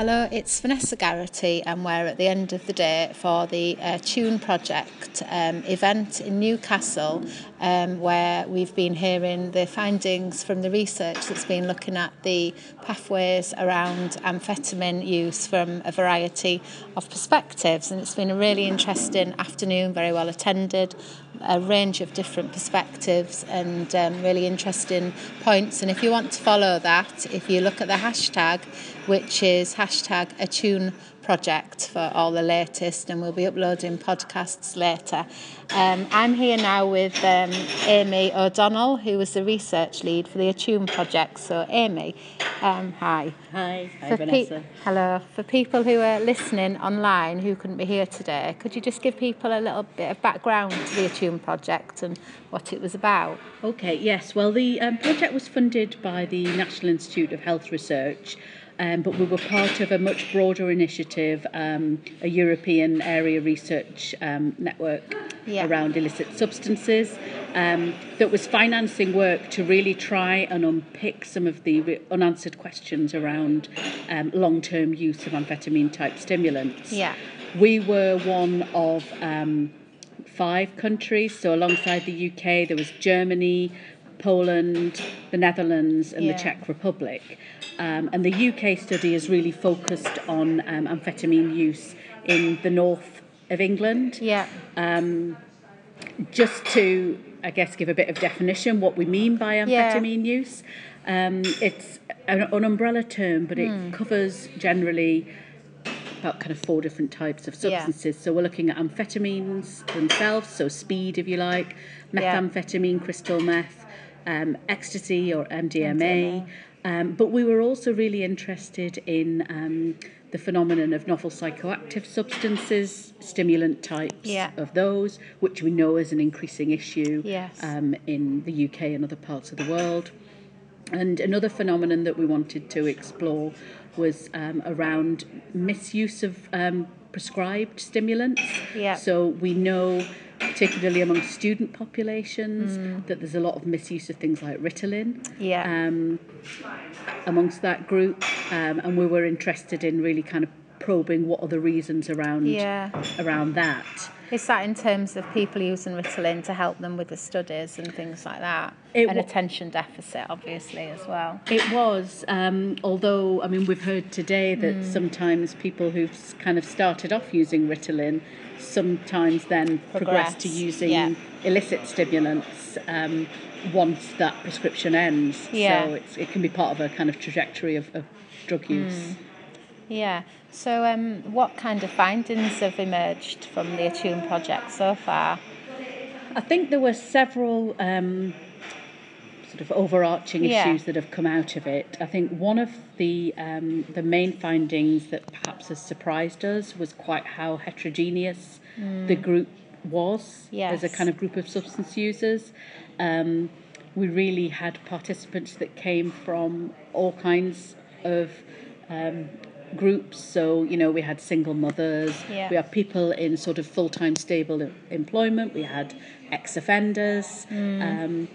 Hello, it's Vanessa Garrity, and we're at the end of the day for the uh, Tune Project um, event in Newcastle, um, where we've been hearing the findings from the research that's been looking at the pathways around amphetamine use from a variety of perspectives. And it's been a really interesting afternoon, very well attended, a range of different perspectives and um, really interesting points. And if you want to follow that, if you look at the hashtag, which is hashtag attune project for all the latest, and we'll be uploading podcasts later. Um, I'm here now with um, Amy O'Donnell, who was the research lead for the Attune project. So, Amy, um, hi. Hi, hi Vanessa. Pe- hello. For people who are listening online who couldn't be here today, could you just give people a little bit of background to the Attune project and what it was about? Okay, yes. Well, the um, project was funded by the National Institute of Health Research um, but we were part of a much broader initiative, um, a European area research um, network yeah. around illicit substances, um, that was financing work to really try and unpick some of the re- unanswered questions around um, long term use of amphetamine type stimulants. Yeah. We were one of um, five countries, so alongside the UK, there was Germany, Poland, the Netherlands, and yeah. the Czech Republic. Um, and the UK study is really focused on um, amphetamine use in the north of England. Yeah. Um, just to, I guess, give a bit of definition what we mean by amphetamine yeah. use. Um, it's an, an, umbrella term, but it mm. covers generally about kind of four different types of substances. Yeah. So we're looking at amphetamines themselves, so speed, if you like, methamphetamine, crystal meth, um, ecstasy or MDMA. MDMA. Um, but we were also really interested in um, the phenomenon of novel psychoactive substances, stimulant types yeah. of those, which we know is an increasing issue yes. um, in the UK and other parts of the world. And another phenomenon that we wanted to explore was um, around misuse of um, prescribed stimulants. Yeah. So we know particularly among student populations, mm. that there's a lot of misuse of things like Ritalin. Yeah. Um, amongst that group, um, and we were interested in really kind of probing what are the reasons around yeah. around that. Is that in terms of people using Ritalin to help them with the studies and things like that? It and w- attention deficit, obviously, as well. It was, um, although, I mean, we've heard today that mm. sometimes people who've kind of started off using Ritalin sometimes then progress, progress to using yeah. illicit stimulants um, once that prescription ends. Yeah. So it can be part of a kind of trajectory of, of drug hmm. use. Mm. Yeah. So, um, what kind of findings have emerged from the Attune project so far? I think there were several um, sort of overarching yeah. issues that have come out of it. I think one of the um, the main findings that perhaps has surprised us was quite how heterogeneous mm. the group was yes. as a kind of group of substance users. Um, we really had participants that came from all kinds of um, groups. So, you know, we had single mothers, yeah. we had people in sort of full time stable employment, we had ex offenders. Mm. Um,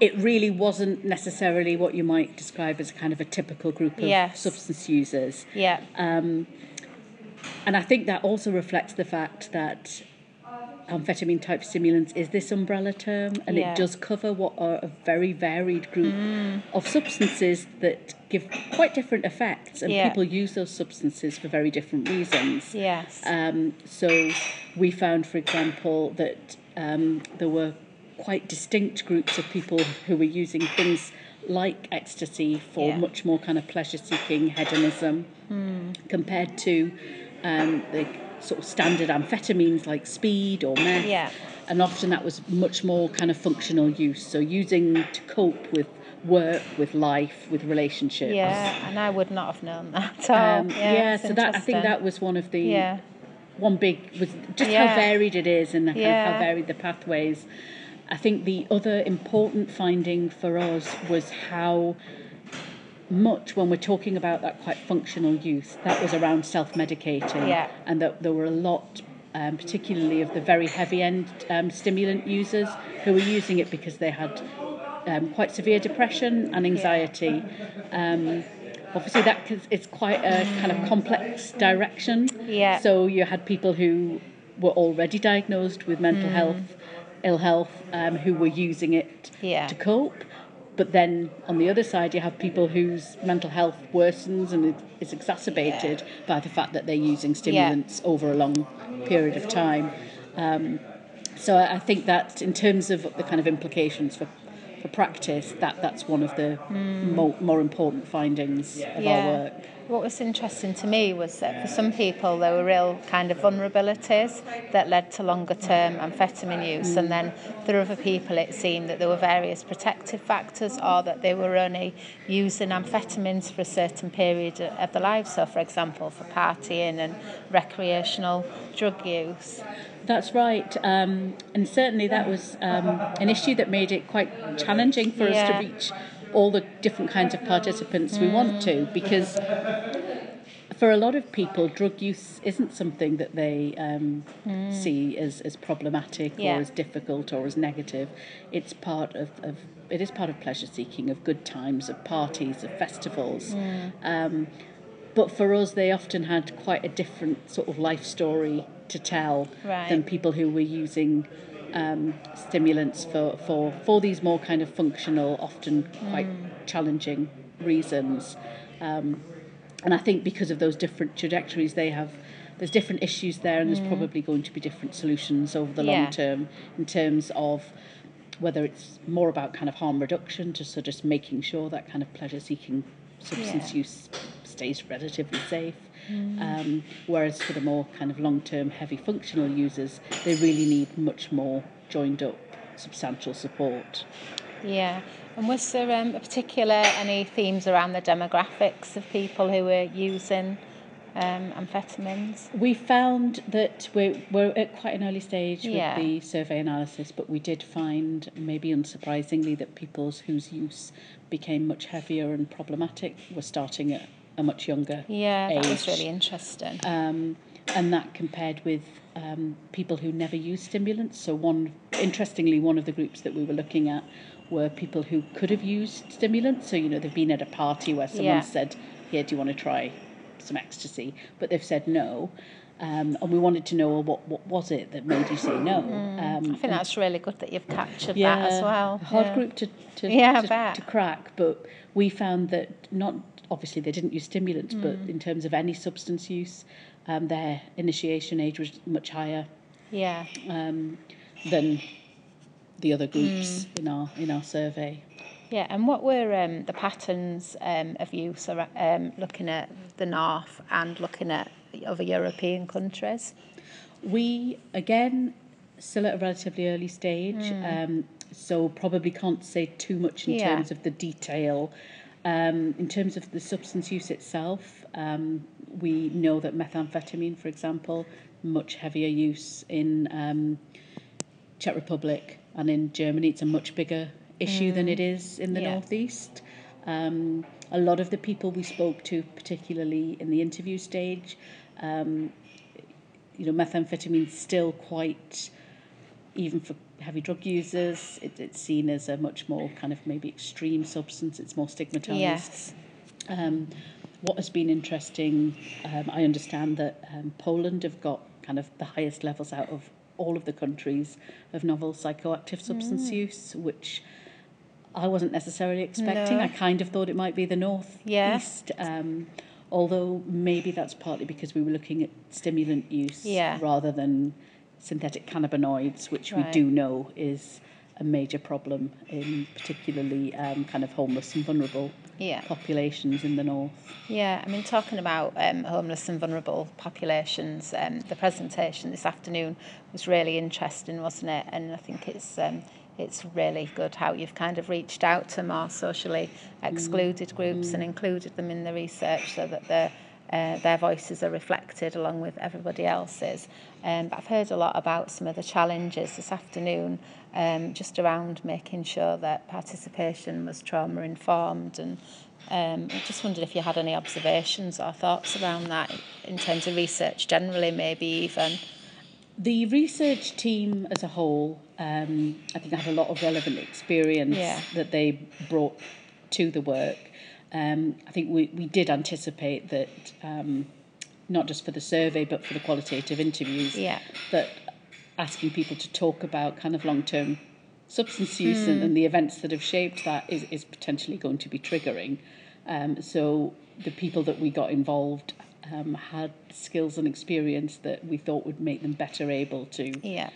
it really wasn't necessarily what you might describe as kind of a typical group of yes. substance users. Yeah. Um, and I think that also reflects the fact that amphetamine type stimulants is this umbrella term and yeah. it does cover what are a very varied group mm. of substances that give quite different effects and yeah. people use those substances for very different reasons. Yes. Um, so we found, for example, that um, there were quite distinct groups of people who were using things like ecstasy for yeah. much more kind of pleasure seeking hedonism mm. compared to um, the sort of standard amphetamines like speed or meth. Yeah. And often that was much more kind of functional use. So using to cope with work, with life, with relationships. Yeah, and I would not have known that. Um, yeah, yeah so that I think that was one of the yeah. one big was just yeah. how varied it is and yeah. how varied the pathways. I think the other important finding for us was how much when we're talking about that quite functional use, that was around self medicating. Yeah. And that there were a lot, um, particularly of the very heavy end um, stimulant users, who were using it because they had um, quite severe depression and anxiety. Yeah. Um, obviously that it's quite a kind of complex direction. Yeah. So you had people who were already diagnosed with mental mm. health, ill health, um, who were using it yeah. to cope. But then on the other side, you have people whose mental health worsens and is exacerbated yeah. by the fact that they're using stimulants yeah. over a long period of time. Um, so I think that in terms of the kind of implications for for practice, that that's one of the mm. more, more important findings of yeah. our work. What was interesting to me was that for some people there were real kind of vulnerabilities that led to longer term amphetamine use, mm. and then for other people it seemed that there were various protective factors or that they were only using amphetamines for a certain period of their life. So, for example, for partying and recreational drug use. That's right, um, and certainly that was um, an issue that made it quite challenging for yeah. us to reach all the different kinds of participants mm. we want to because for a lot of people, drug use isn't something that they um, mm. see as, as problematic yeah. or as difficult or as negative. It's part of, of it is part of pleasure seeking, of good times, of parties, of festivals. Mm. Um, but for us, they often had quite a different sort of life story to tell right. than people who were using um, stimulants for, for, for these more kind of functional, often quite mm. challenging reasons. Um, and I think because of those different trajectories they have, there's different issues there, and mm. there's probably going to be different solutions over the yeah. long term in terms of whether it's more about kind of harm reduction, to so just making sure that kind of pleasure seeking substance yeah. use stays relatively safe. Mm. Um, whereas for the more kind of long term heavy functional users, they really need much more joined up substantial support. Yeah. And was there um, a particular any themes around the demographics of people who were using um, amphetamines? We found that we're, we're at quite an early stage yeah. with the survey analysis, but we did find, maybe unsurprisingly, that people whose use became much heavier and problematic were starting at a much younger yeah, age. that was really interesting. Um, and that compared with um, people who never use stimulants. So one, interestingly, one of the groups that we were looking at were people who could have used stimulants. So you know they've been at a party where someone yeah. said, "Here, do you want to try some ecstasy?" But they've said no. Um, and we wanted to know well, what what was it that made you say no. Mm, um, I think that's really good that you've captured yeah, that as well. Hard yeah. group to to, yeah, to, to, crack, but we found that not obviously they didn't use stimulants, mm. but in terms of any substance use, um, their initiation age was much higher. Yeah. Um, than the other groups mm. in our in our survey. Yeah, and what were um, the patterns um, of use um, looking at the north and looking at other European countries? We again still at a relatively early stage, mm. um, so probably can't say too much in yeah. terms of the detail. Um, in terms of the substance use itself, um, we know that methamphetamine, for example, much heavier use in um, Czech Republic and in Germany. It's a much bigger issue mm. than it mm. in the yeah. northeast. Um, a lot of the people we spoke to, particularly in the interview stage, um, you know, methamphetamine is still quite, even for heavy drug users, it, it's seen as a much more kind of maybe extreme substance. It's more stigmatized. Yes. Um, what has been interesting, um, I understand that um, Poland have got kind of the highest levels out of all of the countries of novel psychoactive substance mm. use, which I wasn't necessarily expecting. No. I kind of thought it might be the north yeah. east. Um, although maybe that's partly because we were looking at stimulant use yeah. rather than synthetic cannabinoids, which right. we do know is a major problem in particularly um, kind of homeless and vulnerable yeah. populations in the north. Yeah, I mean, talking about um, homeless and vulnerable populations, um, the presentation this afternoon was really interesting, wasn't it? And I think it's um, it's really good how you've kind of reached out to more socially excluded mm. groups mm. and included them in the research so that they're uh, their voices are reflected along with everybody else's. Um, but I've heard a lot about some of the challenges this afternoon um, just around making sure that participation was trauma informed and um, I just wondered if you had any observations or thoughts around that in terms of research generally maybe even. The research team as a whole, um, I think, had a lot of relevant experience yeah. that they brought to the work. um, I think we, we did anticipate that um, not just for the survey but for the qualitative interviews Yeah. that asking people to talk about kind of long term substance use and, and the events that have shaped that is, is potentially going to be triggering. Um, so the people that we got involved um, had skills and experience that we thought would make them better able to Yeah.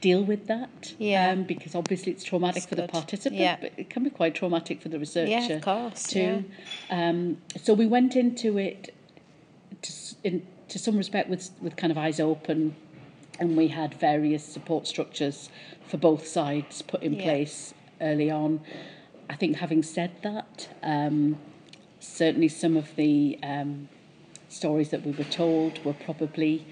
deal with that. Yeah. Um, because obviously it's traumatic That's for the participant, Yeah. but it can be quite traumatic for the researcher Yeah, of course, too. Um, so we went into it to, in, to some respect with with kind of eyes open, and we had various support structures for both sides put in Yeah. place early on. I think having said that, um, certainly some of the um, stories that we were told were probably,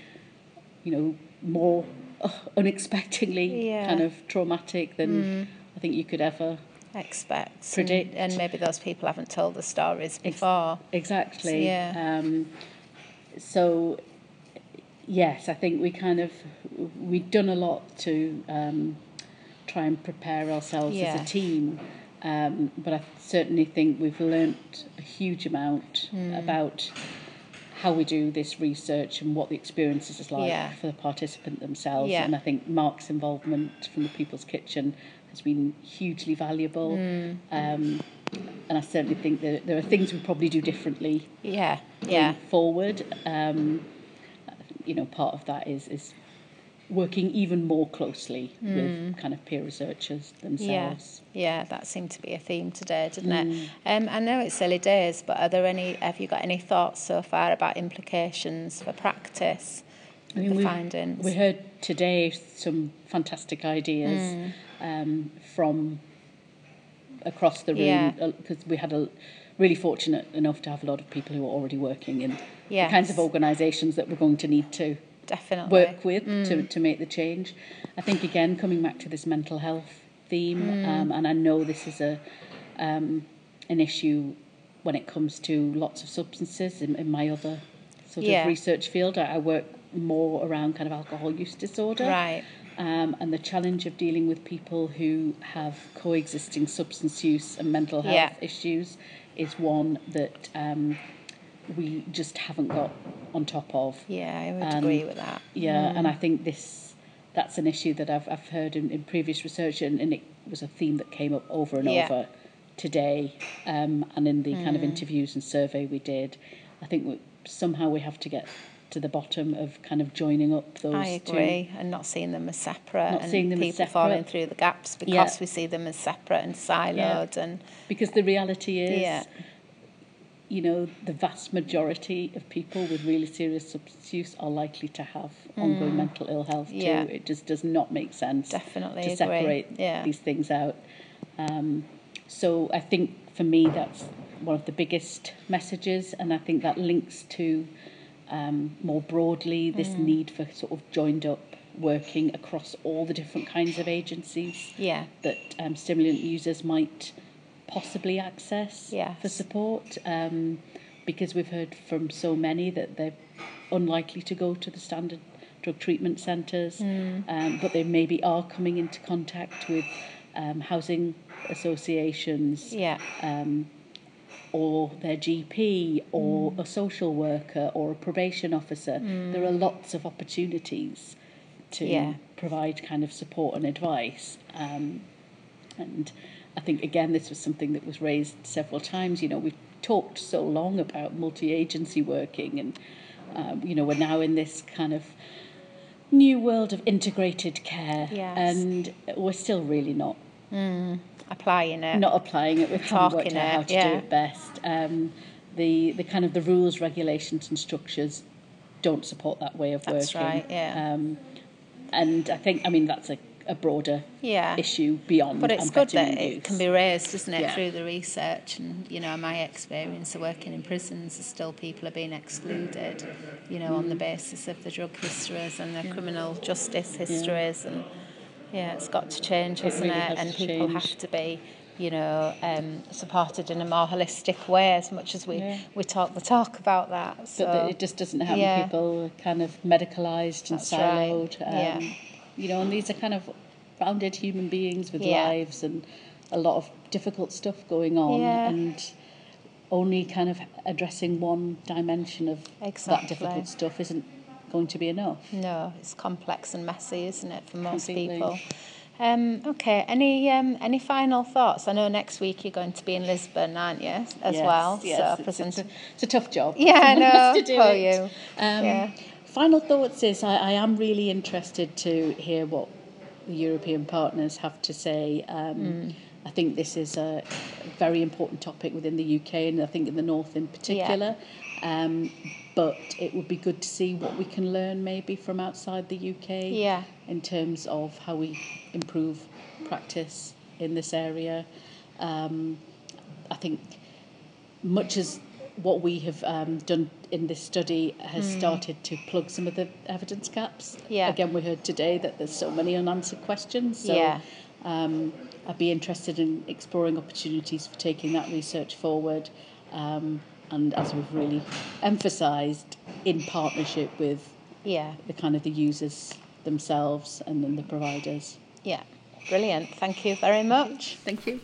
you know, more uh, unexpectedly Yeah. kind of traumatic than I think you could ever Expect. Predict. And, and maybe those people haven't told the stories before. Exactly. Yeah. Um, so, yes, I think we kind of we've done a lot to um, try and prepare ourselves as a team. Um, but I certainly think we've learnt a huge amount Hmm. about how we do this research and what the experiences is like Yeah. for the participant themselves. Yeah. And I think Mark's involvement from the People's Kitchen has been hugely valuable. Hmm. Um, and I certainly think that there are things we probably do differently Yeah. going Yeah. forward. Um, you know, part of that is is working even more closely with kind of peer researchers themselves. yeah, yeah, that seemed to be a theme today, didn't Mm. it? Um, I know it's early days, but are there any? Have you got any thoughts so far about implications for practice? I with mean, the findings. we heard today some fantastic ideas Mm. um, from across the room Yeah. because we had a really fortunate enough to have a lot of people who are already working in the kinds of organisations that we're going to need to Definitely. work with Mm. to, to make the change. I think again coming back to this mental health theme, Mm. um, and I know this is a um, an issue when it comes to lots of substances in, in my other sort Yeah. of research field. I, I work more around kind of alcohol use disorder. Right. Um, and the challenge of dealing with people who have coexisting substance use and mental health Yeah. issues is one that um, we just haven't got on top of. Yeah, I would Um, agree with that. Yeah, and I think this that's an issue that I've I've heard in, in previous research, and, and it was a theme that came up over and Yeah. over today, um, and in the kind of interviews and survey we did. I think we, somehow we have to get to the bottom of kind of joining up those I two. and not seeing them as separate, Not and seeing them as people separate. falling through the gaps because Yeah. we see them as separate and siloed, and Because the reality is, Yeah. You know, the vast majority of people with really serious substance use are likely to have ongoing mental ill health too. Mm. Yeah. It just does not make sense Definitely to agree. separate Yeah. these things out. Um, so I think for me that's one of the biggest messages, and I think that links to um, more broadly this Mm. need for sort of joined up working across all the different kinds of agencies yeah, that um, stimulant users might possibly access Yes. for support um, because we've heard from so many that they're unlikely to go to the standard drug treatment centres, um, but they maybe are coming into contact with um, housing associations yeah, um, or their GP or a social worker or a probation officer. There are lots of opportunities to Yeah. provide kind of support and advice. Um, and I think, again, this was something that was raised several times. You know, we've talked so long about multi agency working, and, um, you know, we're now in this kind of new world of integrated care, Yes. and we're still really not applying it. not applying it. We haven't worked Talking out how to yeah. do it best. Um, the the kind of the rules, regulations, and structures don't support that way of That's working. right, yeah. Um, and I think, I mean, that's a, a broader Yeah. issue beyond. But it's good that it can be raised, isn't it, Yeah. through the research and you know my experience of working in prisons is still people are being excluded, you know, on the basis of the drug histories and the criminal justice histories and yeah, it's got to change, It hasn't really it? has And people change. have to be, you know, um, supported in a more holistic way as much as we Yeah. we talk the talk about that. So But that it just doesn't happen. yeah. People are kind of medicalised and That's right, siloed. Um, yeah. You know, and these are kind of rounded human beings with Yeah. lives and a lot of difficult stuff going on. Yeah. And only kind of addressing one dimension of Exactly. that difficult stuff isn't going to be enough. No, it's complex and messy, isn't it, for most Completely. people? Um, okay, any um, any final thoughts? I know next week you're going to be in Lisbon, aren't you, as Yes, well? Yes, so it's, present- it's, a, it's a tough job. Yeah, I know. to do Oh, it. you. Um, Yeah. Final thoughts is I, I am really interested to hear what the European partners have to say. Um, Mm. I think this is a very important topic within the UK and I think in the North in particular. Um, but it would be good to see what we can learn maybe from outside the UK Yeah. in terms of how we improve practice in this area. Um, I think much as what we have um, done in this study has started to plug some of the evidence gaps. Yeah. Again, we heard today that there's so many unanswered questions. So Yeah. um, I'd be interested in exploring opportunities for taking that research forward. Um, and as we've really emphasised, in partnership with Yeah, the kind of the users themselves and then the providers. yeah. Brilliant. Thank you very much. Thank you.